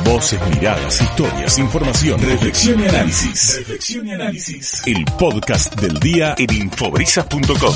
Voces, miradas, historias, información, reflexión y análisis. Reflexión y análisis. El podcast del día en infobrisas.com.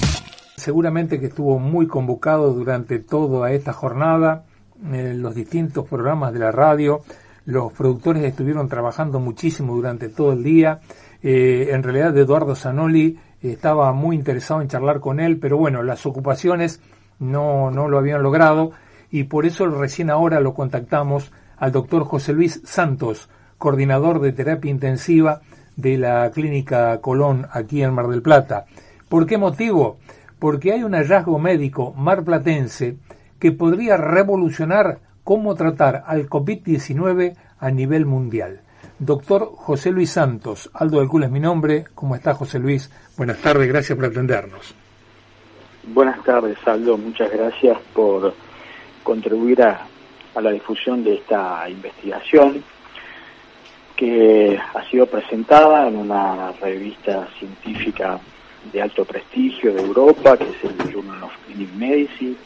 Seguramente que estuvo muy convocado durante toda esta jornada, en los distintos programas de la radio. Los productores estuvieron trabajando muchísimo durante todo el día. Eh, en realidad, Eduardo Zanoli estaba muy interesado en charlar con él, pero bueno, las ocupaciones no, no lo habían logrado y por eso recién ahora lo contactamos al doctor José Luis Santos, coordinador de terapia intensiva de la Clínica Colón aquí en Mar del Plata. ¿Por qué motivo? Porque hay un hallazgo médico marplatense que podría revolucionar cómo tratar al COVID-19 a nivel mundial. Doctor José Luis Santos, Aldo del Cul es mi nombre. ¿Cómo está José Luis? Buenas tardes, gracias por atendernos. Buenas tardes, Aldo. Muchas gracias por contribuir a, la difusión de esta investigación que ha sido presentada en una revista científica de alto prestigio de Europa, que es el Journal of Clinic Medicine.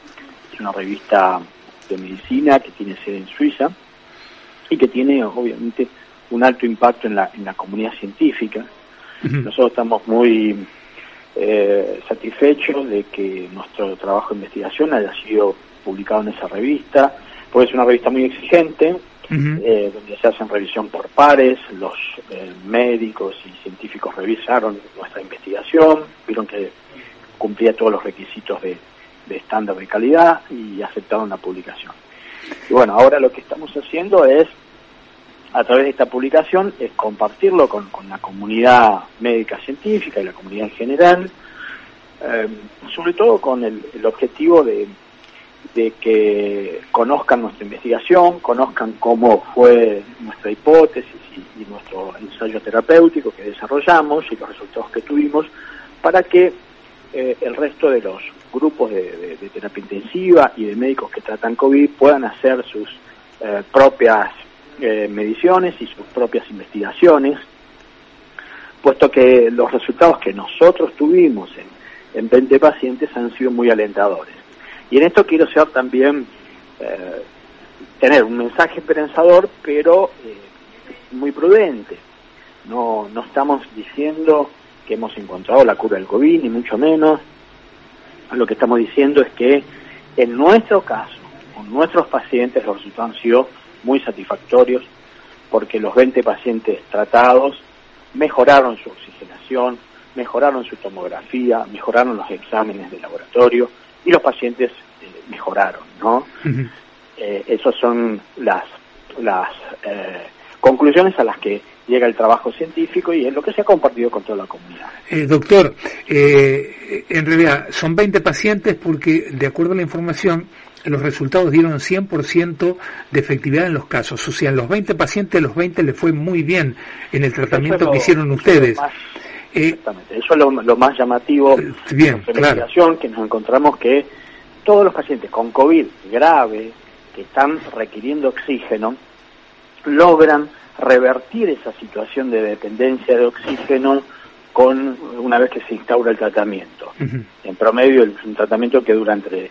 Es una revista de medicina que tiene sede en Suiza y que tiene, obviamente, un alto impacto en la, en la comunidad científica. Nosotros estamos muy eh, satisfechos de que nuestro trabajo de investigación haya sido publicado en esa revista, porque es una revista muy exigente, eh, donde se hacen revisión por pares, los eh, médicos y científicos revisaron nuestra investigación, vieron que cumplía todos los requisitos de, estándar de calidad y aceptaron la publicación. Y bueno, ahora lo que estamos haciendo es, a través de esta publicación, es compartirlo con, la comunidad médica científica y la comunidad en general, eh, sobre todo con el objetivo de, de que conozcan nuestra investigación, conozcan cómo fue nuestra hipótesis y, nuestro ensayo terapéutico que desarrollamos y los resultados que tuvimos, para que eh, el resto de los grupos de, terapia intensiva y de médicos que tratan COVID puedan hacer sus eh, propias eh, mediciones y sus propias investigaciones, puesto que los resultados que nosotros tuvimos en, en 20 pacientes han sido muy alentadores. Y en esto quiero ser también, eh, tener un mensaje esperanzador, pero eh, muy prudente. No, no estamos diciendo que hemos encontrado la cura del COVID, ni mucho menos. Lo que estamos diciendo es que en nuestro caso, con nuestros pacientes, los resultados han sido muy satisfactorios porque los 20 pacientes tratados mejoraron su oxigenación, mejoraron su tomografía, mejoraron los exámenes de laboratorio, y los pacientes eh, mejoraron, ¿no? eh, esas son las, las eh, conclusiones a las que llega el trabajo científico y es lo que se ha compartido con toda la comunidad. Eh, doctor, eh, en realidad son 20 pacientes porque, de acuerdo a la información, los resultados dieron 100% de efectividad en los casos. O sea, en los 20 pacientes, los 20 le fue muy bien en el tratamiento que hicieron ustedes. Exactamente, eso es lo, más llamativo de la investigación, que nos encontramos que todos los pacientes con COVID grave, que están requiriendo oxígeno, logran revertir esa situación de dependencia de oxígeno con una vez que se instaura el tratamiento. En promedio es un tratamiento que dura entre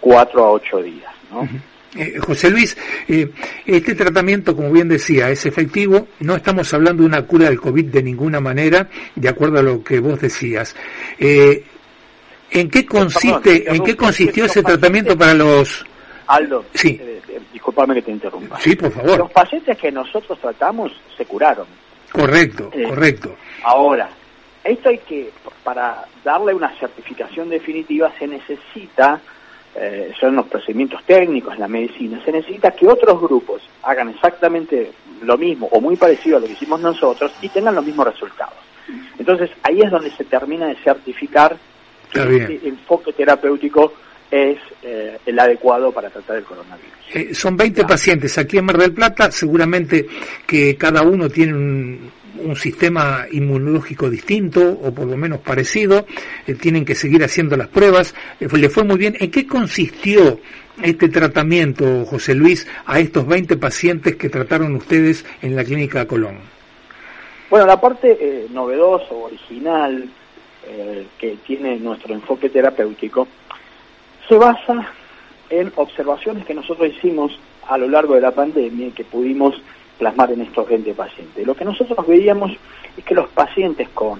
4 a 8 días. ¿no? Eh, José Luis, eh, este tratamiento, como bien decía, es efectivo. No estamos hablando de una cura del COVID de ninguna manera, de acuerdo a lo que vos decías. Eh, ¿En qué consiste, en qué consistió ese tratamiento para los? Aldo, sí. disculpame que te interrumpa. Sí, por favor. Los pacientes que nosotros tratamos se curaron. Correcto, correcto. Ahora, esto hay que, para darle una certificación definitiva, se necesita eh, son los procedimientos técnicos en la medicina, se necesita que otros grupos hagan exactamente lo mismo o muy parecido a lo que hicimos nosotros y tengan los mismos resultados. Entonces ahí es donde se termina de certificar que este enfoque terapéutico es eh, el adecuado para tratar el coronavirus. Eh, son 20 pacientes aquí en Mar del Plata, seguramente que cada uno tiene un, un sistema inmunológico distinto o por lo menos parecido, eh, tienen que seguir haciendo las pruebas. Eh, le fue muy bien. ¿En qué consistió este tratamiento, José Luis, a estos 20 pacientes que trataron ustedes en la clínica Colón? Bueno, la parte eh, novedosa original que tiene nuestro enfoque terapéutico se basa en observaciones que nosotros hicimos a lo largo de la pandemia y que pudimos plasmar en estos 20 pacientes. Lo que nosotros veíamos es que los pacientes con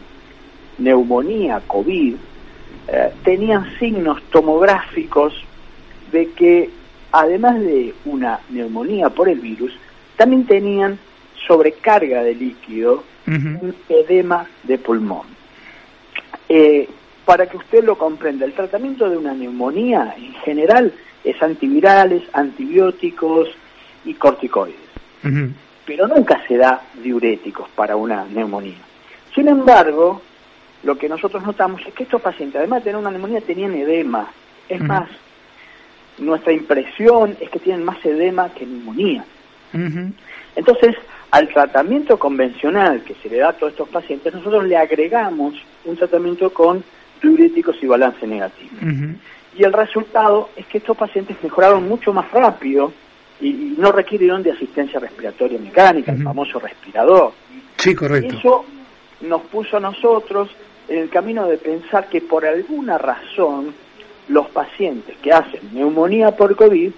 neumonía, COVID, eh, tenían signos tomográficos de que además de una neumonía por el virus, también tenían sobrecarga de líquido, un edema de pulmón. Eh, para que usted lo comprenda, el tratamiento de una neumonía en general es antivirales, antibióticos y corticoides. Pero nunca se da diuréticos para una neumonía. Sin embargo, lo que nosotros notamos es que estos pacientes, además de tener una neumonía, tenían edema. Es más, nuestra impresión es que tienen más edema que neumonía. Entonces, al tratamiento convencional que se le da a todos estos pacientes, nosotros le agregamos un tratamiento con diuréticos y balance negativo. Y el resultado es que estos pacientes mejoraron mucho más rápido y, no requirieron de asistencia respiratoria mecánica, el famoso respirador. Sí, correcto. Eso nos puso a nosotros en el camino de pensar que por alguna razón los pacientes que hacen neumonía por COVID,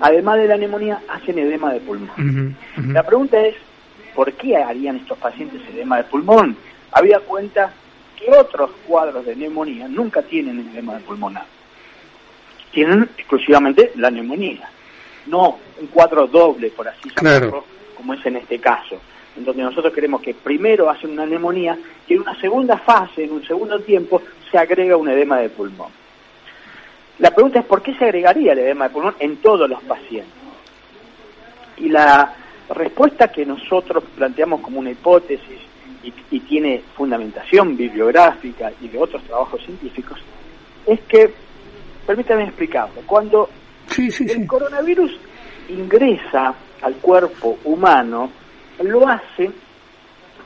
además de la neumonía, hacen edema de pulmón. La pregunta es, ¿por qué harían estos pacientes edema de pulmón? Había cuenta que otros cuadros de neumonía nunca tienen edema de pulmonar. Tienen exclusivamente la neumonía. No un cuadro doble, por así llamarlo, como es en este caso en donde nosotros queremos que primero hacen una neumonía y en una segunda fase, en un segundo tiempo, se agrega un edema de pulmón. La pregunta es por qué se agregaría el edema de pulmón en todos los pacientes. Y la respuesta que nosotros planteamos como una hipótesis y, tiene fundamentación bibliográfica y de otros trabajos científicos es que, permítame explicarlo, cuando el coronavirus ingresa al cuerpo humano, lo hace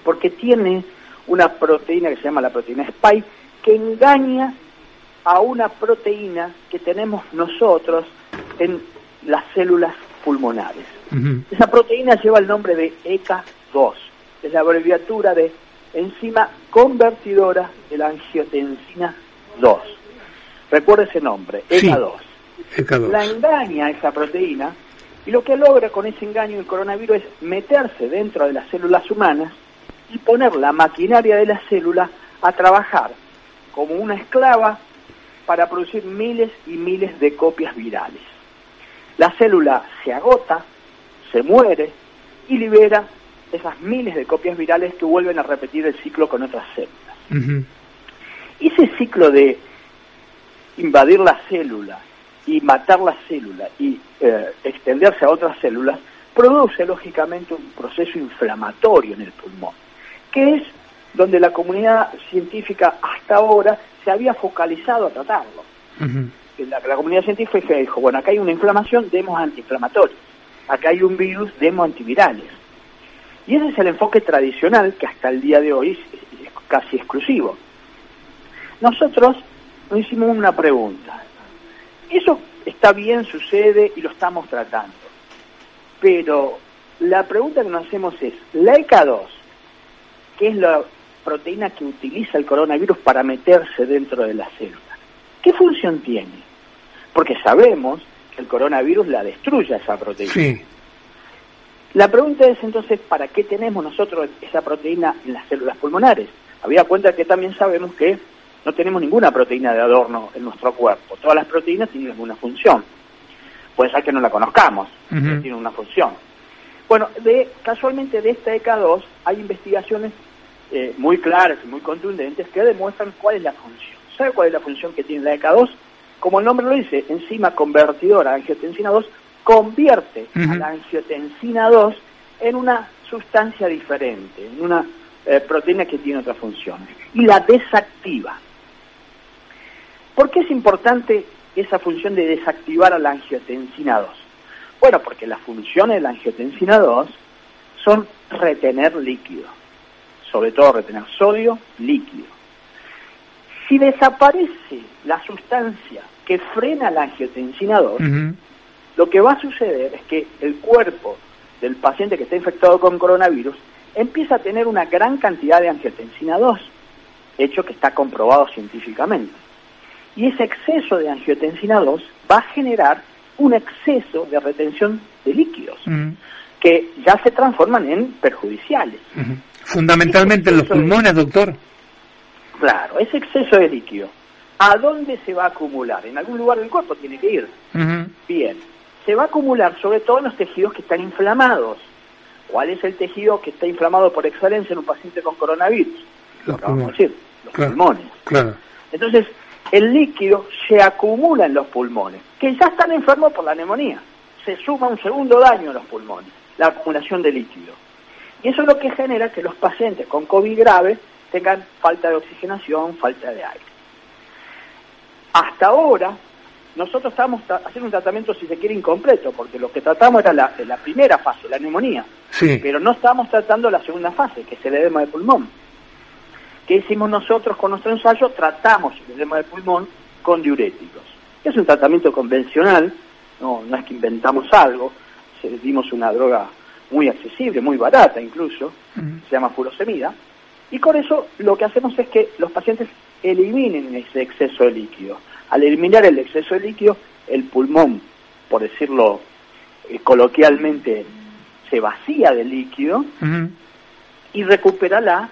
porque tiene una proteína que se llama la proteína Spike que engaña a una proteína que tenemos nosotros en las células pulmonares. Esa proteína lleva el nombre de ECA2, es la abreviatura de enzima convertidora de la angiotensina 2. Recuerda ese nombre, ECA2. ECA2. La engaña esa proteína y lo que logra con ese engaño el coronavirus es meterse dentro de las células humanas y poner la maquinaria de la célula a trabajar como una esclava para producir miles y miles de copias virales. La célula se agota, se muere y libera esas miles de copias virales que vuelven a repetir el ciclo con otras células. Y ese ciclo de invadir la célula y matar la célula y eh, extenderse a otras células, produce lógicamente un proceso inflamatorio en el pulmón, que es donde la comunidad científica hasta ahora se había focalizado a tratarlo. la, la, comunidad científica dijo, bueno, acá hay una inflamación, demos antiinflamatorios, acá hay un virus, demos antivirales. Y ese es el enfoque tradicional que hasta el día de hoy es casi exclusivo. Nosotros nos hicimos una pregunta. Eso está bien, sucede y lo estamos tratando. Pero la pregunta que nos hacemos es, la ECA2, que es la proteína que utiliza el coronavirus para meterse dentro de la célula, ¿qué función tiene? Porque sabemos que el coronavirus la destruye esa proteína. Sí. La pregunta es entonces, ¿para qué tenemos nosotros esa proteína en las células pulmonares? Había cuenta que también sabemos que no tenemos ninguna proteína de adorno en nuestro cuerpo. Todas las proteínas tienen alguna función. Puede ser que no la conozcamos, pero tiene una función. Bueno, de, casualmente de esta EK2 hay investigaciones eh, muy claras y muy contundentes que demuestran cuál es la función. ¿Sabe cuál es la función que tiene la EK2? Como el nombre lo dice, enzima convertidora de angiotensina 2 convierte a la angiotensina 2 en una sustancia diferente, en una eh, proteína que tiene otra función, y la desactiva. ¿Por qué es importante esa función de desactivar a la angiotensina 2? Bueno, porque las funciones de la angiotensina 2 son retener líquido, sobre todo retener sodio líquido. Si desaparece la sustancia que frena la angiotensina 2, lo que va a suceder es que el cuerpo del paciente que está infectado con coronavirus empieza a tener una gran cantidad de angiotensina 2, hecho que está comprobado científicamente. Y ese exceso de angiotensina 2 va a generar un exceso de retención de líquidos, que ya se transforman en perjudiciales. Fundamentalmente en los pulmones, doctor. Claro, ese exceso de líquido, ¿a dónde se va a acumular? En algún lugar del cuerpo tiene que ir. Bien, se va a acumular sobre todo en los tejidos que están inflamados. ¿Cuál es el tejido que está inflamado por excelencia en un paciente con coronavirus? Los pulmones. Decir, los pulmones. Claro. Entonces, el líquido se acumula en los pulmones, que ya están enfermos por la neumonía. Se suma un segundo daño a los pulmones, la acumulación de líquido. Y eso es lo que genera que los pacientes con COVID grave tengan falta de oxigenación, falta de aire. Hasta ahora, nosotros estamos haciendo un tratamiento, si se quiere, incompleto, porque lo que tratamos era la, la primera fase, la neumonía, sí. pero no estamos tratando la segunda fase, que es el edema de pulmón. ¿Qué hicimos nosotros con nuestro ensayo? Tratamos el edema de pulmón con diuréticos. Es un tratamiento convencional, no, no es que inventamos algo, se dimos una droga muy accesible, muy barata incluso, se llama furosemida, y con eso lo que hacemos es que los pacientes eliminen ese exceso de líquido. Al eliminar el exceso de líquido, el pulmón, por decirlo eh, coloquialmente, se vacía de líquido y recupera la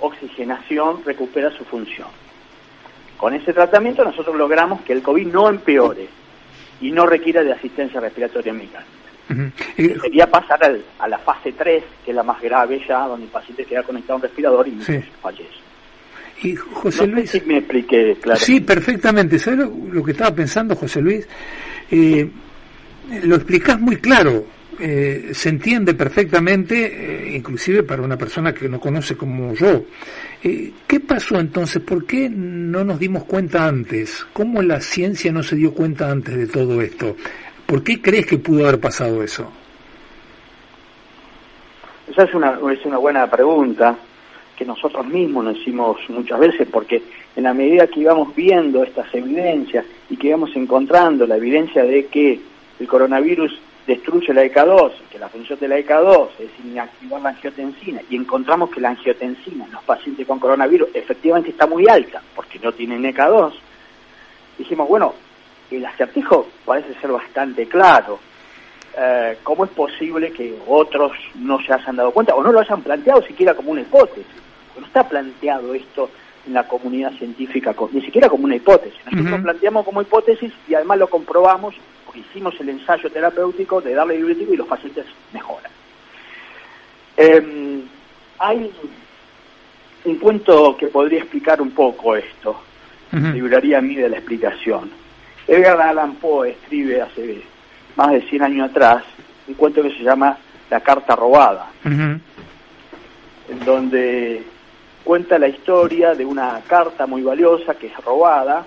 oxigenación, recupera su función. Con ese tratamiento nosotros logramos que el COVID no empeore y no requiera de asistencia respiratoria mecánica. Sería pasar a la fase 3, que es la más grave ya, donde el paciente queda conectado a un respirador y fallece. Y José Luis. me expliqué claro. Sí, perfectamente. ¿Sabes lo, que estaba pensando, José Luis? Eh, lo explicás muy claro. Eh, se entiende perfectamente, eh, inclusive para una persona que no conoce como yo. ¿Qué pasó entonces? ¿Por qué no nos dimos cuenta antes? ¿Cómo la ciencia no se dio cuenta antes de todo esto? ¿Por qué crees que pudo haber pasado eso? Esa es una, es una buena pregunta que nosotros mismos nos hicimos muchas veces, porque en la medida que íbamos viendo estas evidencias y que íbamos encontrando la evidencia de que el coronavirus destruye la EK2, que la función de la EK2 es inactivar la angiotensina, y encontramos que la angiotensina en los pacientes con coronavirus efectivamente está muy alta, porque no tienen EK2, dijimos, bueno, el acertijo parece ser bastante claro. Eh, ¿Cómo es posible que otros no se hayan dado cuenta o no lo hayan planteado siquiera como una hipótesis? no está planteado esto en la comunidad científica, ni siquiera como una hipótesis. Nosotros lo planteamos como hipótesis y además lo comprobamos porque hicimos el ensayo terapéutico de darle diurético y los pacientes mejoran. Em, hay un cuento que podría explicar un poco esto, libraría a mí de la explicación. Edgar Allan Poe escribe hace más de 100 años atrás un cuento que se llama La carta robada, en donde cuenta la historia de una carta muy valiosa que es robada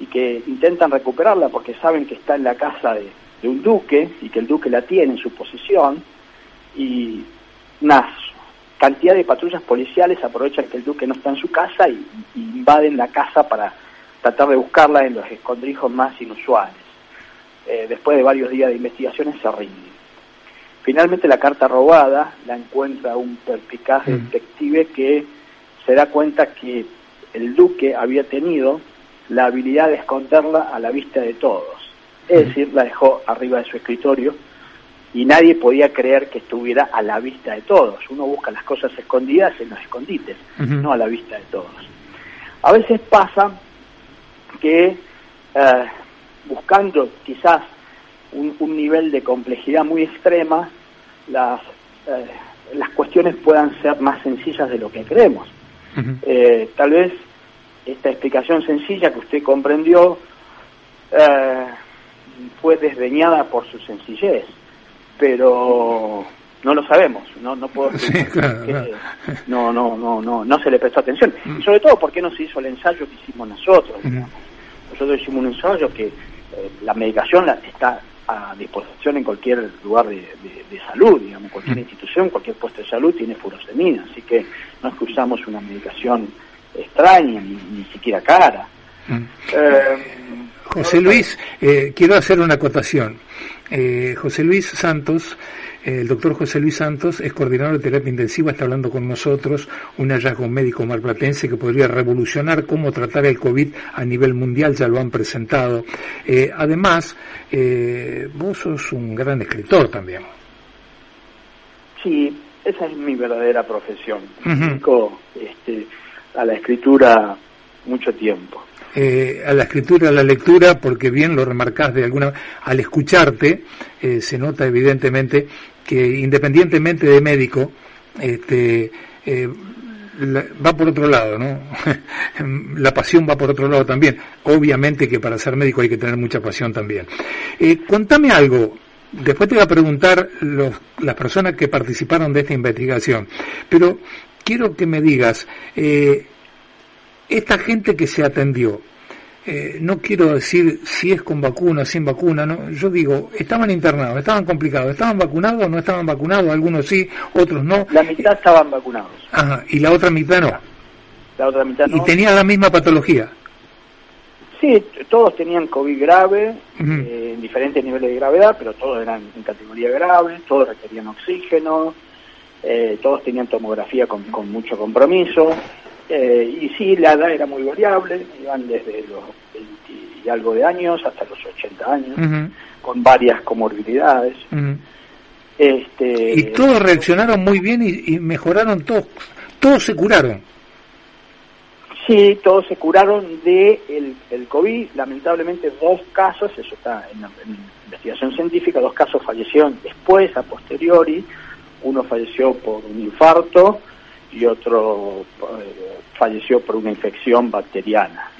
y que intentan recuperarla porque saben que está en la casa de, un duque y que el duque la tiene en su posesión y una cantidad de patrullas policiales aprovechan que el duque no está en su casa y, invaden la casa para tratar de buscarla en los escondrijos más inusuales. Eh, después de varios días de investigaciones se rinden. Finalmente la carta robada la encuentra un perspicaz mm. detective que se da cuenta que el duque había tenido la habilidad de esconderla a la vista de todos. Es decir, la dejó arriba de su escritorio y nadie podía creer que estuviera a la vista de todos. Uno busca las cosas escondidas en los escondites, no a la vista de todos. A veces pasa que eh, buscando quizás un, nivel de complejidad muy extrema, las, eh, las cuestiones puedan ser más sencillas de lo que creemos. Eh, tal vez esta explicación sencilla que usted comprendió eh, fue desdeñada por su sencillez, pero no lo sabemos, no no puedo no no no no no se le prestó atención. Mm. y sobre todo porque no se hizo el ensayo que hicimos nosotros. Nosotros hicimos un ensayo que eh, la medicación la, está a disposición en cualquier lugar de, salud, digamos, cualquier institución, cualquier puesto de salud tiene furosemida, así que no es que usamos una medicación extraña, ni, siquiera cara. Eh, José Luis, eh, quiero hacer una acotación. Eh, José Luis Santos el doctor José Luis Santos es coordinador de terapia intensiva, está hablando con nosotros, un hallazgo médico marplatense que podría revolucionar cómo tratar el COVID a nivel mundial, ya lo han presentado. Eh, además, eh, vos sos un gran escritor también. Sí, esa es mi verdadera profesión. este, a la escritura mucho tiempo. Eh, a la escritura, a la lectura, porque bien lo remarcás de alguna al escucharte, eh, se nota evidentemente que independientemente de médico, este, eh, va por otro lado, ¿no? la pasión va por otro lado también. Obviamente que para ser médico hay que tener mucha pasión también. contame algo, después te voy a preguntar los, las personas que participaron de esta investigación, pero quiero que me digas, esta gente que se atendió, eh, no quiero decir si es con vacuna, sin vacuna, no, yo digo, estaban internados, estaban complicados, estaban vacunados o no estaban vacunados, algunos sí, otros no. La mitad estaban vacunados. Ajá, y la otra mitad no. La otra mitad no. Y tenían la misma patología. Sí, todos tenían COVID grave, eh, en diferentes niveles de gravedad, pero todos eran en categoría grave, todos requerían oxígeno, eh, todos tenían tomografía con, con mucho compromiso, eh, y sí, la edad era muy variable, iban desde los 20 y algo de años hasta los 80 años, con varias comorbilidades. este, y todos reaccionaron muy bien y, mejoraron todos, todos se curaron. Sí, todos se curaron de el, COVID. Lamentablemente dos casos, eso está en, en investigación científica, dos casos fallecieron después, a posteriori. Uno falleció por un infarto y otro eh, falleció por una infección bacteriana.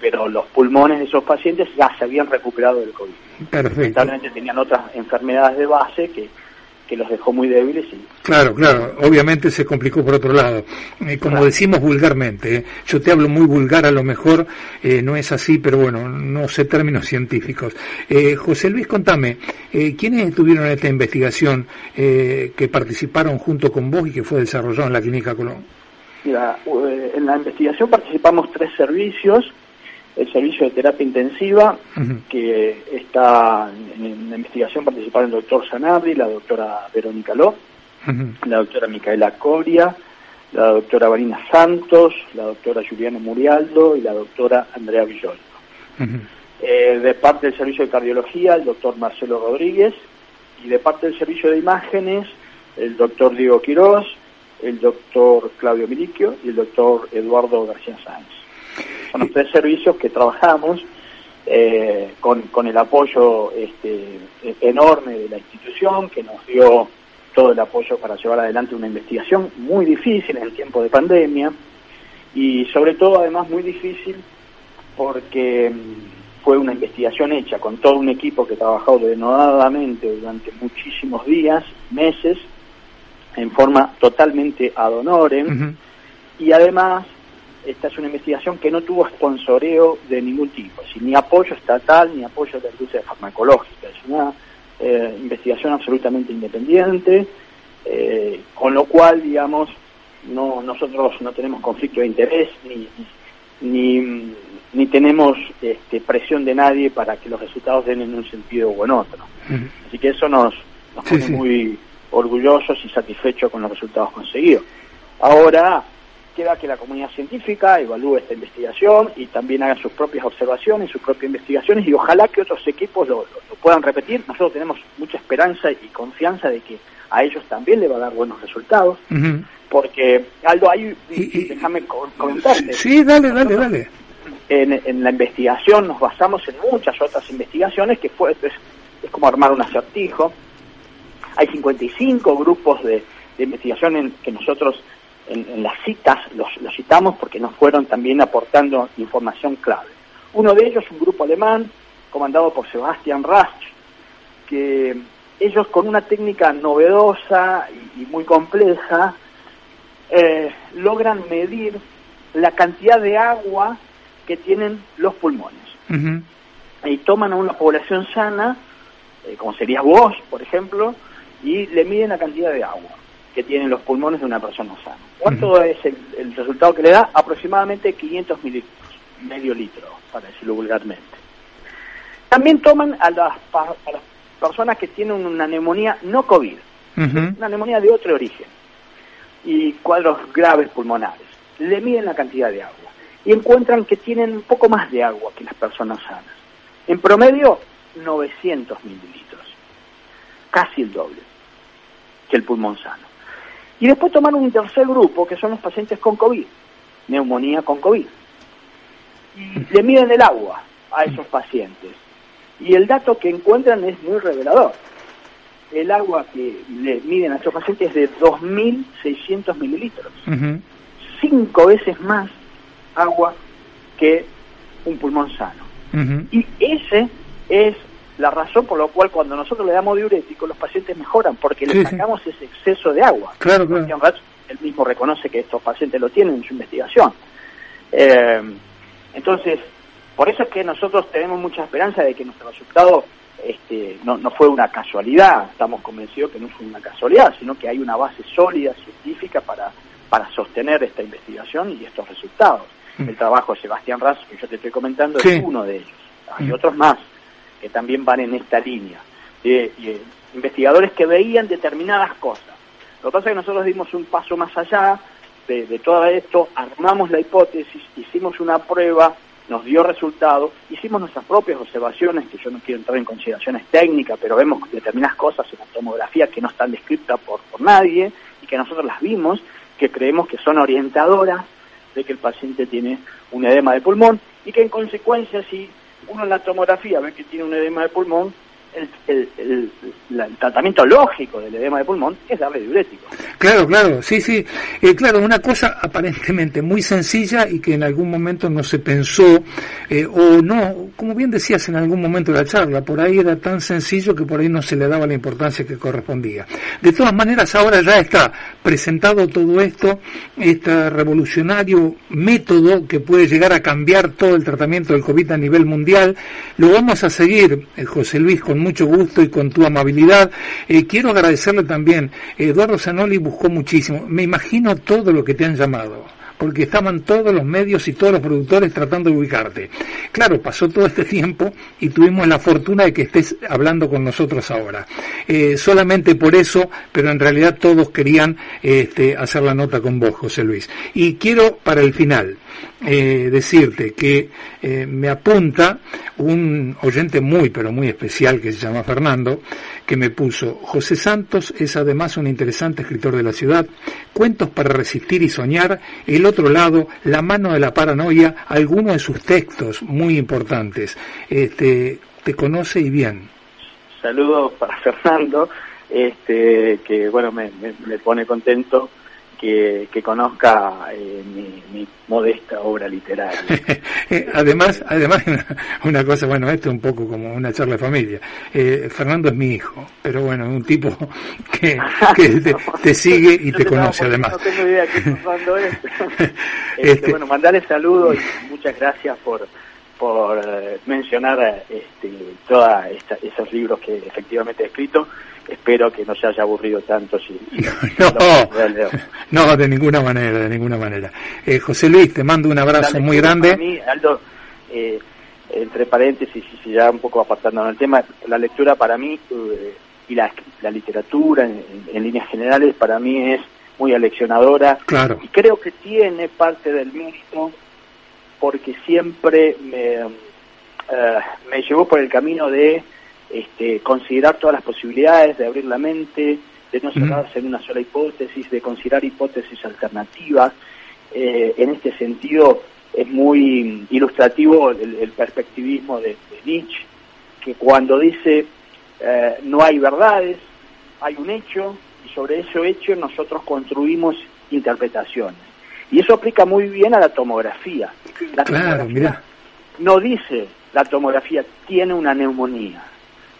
Pero los pulmones de esos pacientes ya se habían recuperado del COVID. Lamentablemente tenían otras enfermedades de base que que los dejó muy débiles. Y... Claro, claro, obviamente se complicó por otro lado. Eh, como decimos vulgarmente, eh, yo te hablo muy vulgar, a lo mejor eh, no es así, pero bueno, no sé términos científicos. José Luis, contame, ¿quiénes estuvieron en esta investigación que participaron junto con vos y que fue desarrollada en la Clínica Colón? Mira, en la investigación participamos tres servicios el servicio de terapia intensiva, que está en, la investigación participaron el doctor Sanardi, la doctora Verónica Ló, la doctora Micaela Coria, la doctora Marina Santos, la doctora Juliana Murialdo y la doctora Andrea Villoldo. Eh, de parte del servicio de cardiología, el doctor Marcelo Rodríguez, y de parte del servicio de imágenes, el doctor Diego Quirós, el doctor Claudio Miliquio y el doctor Eduardo García Sáenz. Son los tres servicios que trabajamos eh, con, con el apoyo este, enorme de la institución que nos dio todo el apoyo para llevar adelante una investigación muy difícil en el tiempo de pandemia y sobre todo además muy difícil porque mm, fue una investigación hecha con todo un equipo que trabajó denodadamente durante muchísimos días, meses, en forma totalmente ad honorem, y además esta es una investigación que no tuvo sponsoreo de ningún tipo, ni apoyo estatal ni apoyo de la industria farmacológica. Es una eh, investigación absolutamente independiente, eh, con lo cual, digamos, no nosotros no tenemos conflicto de interés ni, ni, ni tenemos este, presión de nadie para que los resultados den en un sentido o en otro. Así que eso nos, nos pone muy orgullosos y satisfechos con los resultados conseguidos. Ahora, queda que la comunidad científica evalúe esta investigación y también haga sus propias observaciones, sus propias investigaciones y ojalá que otros equipos lo, puedan repetir. Nosotros tenemos mucha esperanza y confianza de que a ellos también le va a dar buenos resultados, porque Aldo, ahí déjame comentarte. Sí, dale, dale, dale. En, la investigación nos basamos en muchas otras investigaciones que fue es, como armar un acertijo. Hay 55 grupos de, de investigación en que nosotros en, las citas los, citamos porque nos fueron también aportando información clave. Uno de ellos, un grupo alemán, comandado por Sebastian Rasch, que ellos con una técnica novedosa y, muy compleja eh, logran medir la cantidad de agua que tienen los pulmones. Y toman a una población sana, eh, como sería vos, por ejemplo, y le miden la cantidad de agua que tienen los pulmones de una persona sana. ¿Cuánto es el, resultado que le da? Aproximadamente 500 mililitros, medio litro, para decirlo vulgarmente. También toman a las, personas que tienen una neumonía no COVID, una neumonía de otro origen y cuadros graves pulmonares. Le miden la cantidad de agua y encuentran que tienen un poco más de agua que las personas sanas. En promedio, 900 mililitros, casi el doble que el pulmón sano. Y después toman un tercer grupo, que son los pacientes con COVID, neumonía con COVID. Y le miden el agua a esos pacientes. Y el dato que encuentran es muy revelador. El agua que le miden a estos pacientes es de 2.600 mililitros. Cinco veces más agua que un pulmón sano. Y ese es la razón por la cual cuando nosotros le damos diurético los pacientes mejoran porque le sacamos ese exceso de agua. Claro, claro. Él mismo reconoce que estos pacientes lo tienen en su investigación. Eh, entonces, por eso es que nosotros tenemos mucha esperanza de que nuestro resultado este, no, no fue una casualidad, estamos convencidos que no fue una casualidad, sino que hay una base sólida científica para, para sostener esta investigación y estos resultados. Mm. El trabajo de Sebastián Raz, que yo te estoy comentando, es uno de ellos. Hay mm. otros más que también van en esta línea. Investigadores que veían determinadas cosas. Lo que pasa es que nosotros dimos un paso más allá de, de todo esto, armamos la hipótesis, hicimos una prueba, nos dio resultado, hicimos nuestras propias observaciones, que yo no quiero entrar en consideraciones técnicas, pero vemos determinadas cosas en la tomografía que no están descritas por, por nadie y que nosotros las vimos, que creemos que son orientadoras de que el paciente tiene un edema de pulmón y que en consecuencia si uno en la tomografía ve que tiene un edema de pulmón, el, tratamiento lógico del edema de pulmón es darle diurético. Claro, claro, sí, sí. Eh, claro, una cosa aparentemente muy sencilla y que en algún momento no se pensó, eh, o no, como bien decías en algún momento de la charla, por ahí era tan sencillo que por ahí no se le daba la importancia que correspondía. De todas maneras, ahora ya está presentado todo esto, este revolucionario método que puede llegar a cambiar todo el tratamiento del COVID a nivel mundial. Lo vamos a seguir, eh, José Luis, con mucho gusto y con tu amabilidad. Eh, quiero agradecerle también, Eduardo Zanoli buscó muchísimo. Me imagino todo lo que te han llamado porque estaban todos los medios y todos los productores tratando de ubicarte. Claro, pasó todo este tiempo y tuvimos la fortuna de que estés hablando con nosotros ahora. Eh, solamente por eso, pero en realidad todos querían este, hacer la nota con vos, José Luis. Y quiero, para el final, eh, decirte que eh, me apunta un oyente muy, pero muy especial que se llama Fernando, que me puso, José Santos es además un interesante escritor de la ciudad, cuentos para resistir y soñar, el otro lado, La mano de la paranoia, algunos de sus textos muy importantes. Este, te conoce y bien. Saludos para Fernando, este, que bueno, me, me pone contento que, conozca eh, mi, modesta obra literaria. Eh, además, además una, cosa, bueno, esto es un poco como una charla de familia. Eh, Fernando es mi hijo, pero bueno, un tipo que, te, sigue y te conoce además. No tengo idea que Fernando es. este, este, bueno, mandarle saludos y muchas gracias por por mencionar este, todos esos libros que efectivamente he escrito espero que no se haya aburrido tanto si, no, de ninguna manera de ninguna manera. Eh, José Luis te mando un abrazo muy grande. mí, Aldo, eh, entre paréntesis y ya un poco apartándonos el tema la lectura para mí eh, y la, la literatura en, líneas generales para mí es muy aleccionadora. Claro. y creo que tiene parte del mérito porque siempre me, me llevó por el camino de este, considerar todas las posibilidades, de abrir la mente, de no cerrarse en una sola hipótesis, de considerar hipótesis alternativas. Eh, en este sentido es muy ilustrativo el, perspectivismo de, Nietzsche, que cuando dice eh, no hay verdades, hay un hecho, y sobre ese hecho nosotros construimos interpretaciones. Y eso aplica muy bien a la tomografía. La claro, mira. no dice la tomografía tiene una neumonía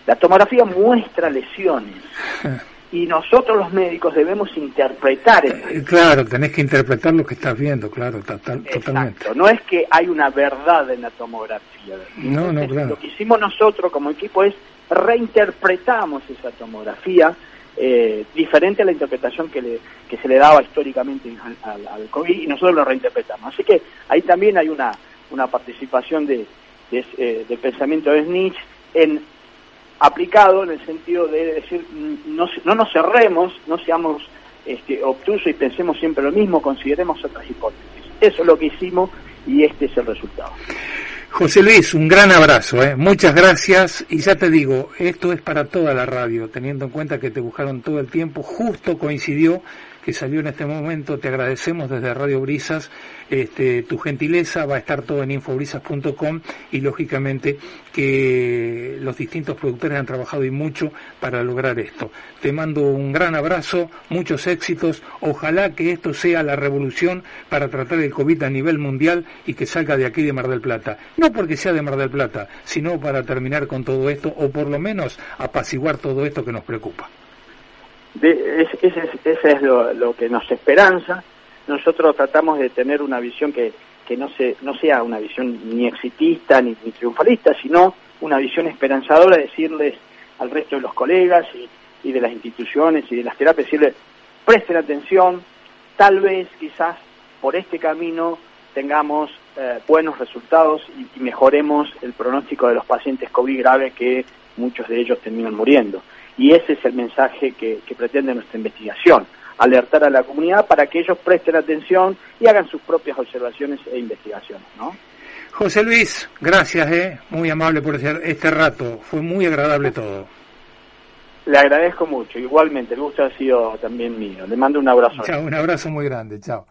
la tomografía muestra lesiones y nosotros los médicos debemos interpretar. Eh, claro, tenés que interpretar lo que estás viendo, claro, totalmente. No es que hay una verdad en la tomografía. No, no, claro. Lo que hicimos nosotros como equipo es reinterpretamos esa tomografía eh, diferente a la interpretación que, le, que se le daba históricamente al, COVID y nosotros lo reinterpretamos. Así que ahí también hay una, una participación de, de, eh, del pensamiento de Nietzsche en aplicado en el sentido de decir, no, no nos cerremos, no seamos este, obtusos y pensemos siempre lo mismo, consideremos otras hipótesis. Eso es lo que hicimos y este es el resultado. José Luis, un gran abrazo, ¿eh? muchas gracias y ya te digo, esto es para toda la radio, teniendo en cuenta que te buscaron todo el tiempo, justo coincidió que salió en este momento. Te agradecemos desde Radio Brisas este, tu gentileza. Va a estar todo en infobrisas.com y lógicamente que los distintos productores han trabajado y mucho para lograr esto. Te mando un gran abrazo, muchos éxitos. Ojalá que esto sea la revolución para tratar el COVID a nivel mundial y que salga de aquí de Mar del Plata. No porque sea de Mar del Plata, sino para terminar con todo esto o por lo menos apaciguar todo esto que nos preocupa ese es, lo, que nos esperanza. Nosotros tratamos de tener una visión que, que no, se, no sea una visión ni exitista ni, triunfalista, sino una visión esperanzadora, decirles al resto de los colegas y, de las instituciones y de las terapias, decirles, presten atención, tal vez quizás por este camino tengamos eh, buenos resultados y, y, mejoremos el pronóstico de los pacientes COVID graves que muchos de ellos terminan muriendo. Y ese es el mensaje que, pretende nuestra investigación, alertar a la comunidad para que ellos presten atención y hagan sus propias observaciones e investigaciones. ¿no? José Luis, gracias, ¿eh? muy amable por este rato, fue muy agradable todo. Le agradezco mucho, igualmente, el gusto ha sido también mío. Le mando un abrazo. Chao, un abrazo muy grande, chao.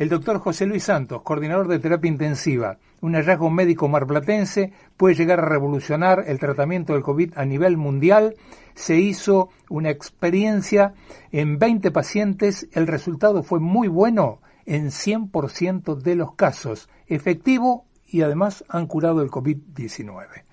El doctor José Luis Santos, coordinador de terapia intensiva, un hallazgo médico marplatense, puede llegar a revolucionar el tratamiento del COVID a nivel mundial. Se hizo una experiencia en 20 pacientes, el resultado fue muy bueno en 100% de los casos, efectivo y además han curado el COVID-19.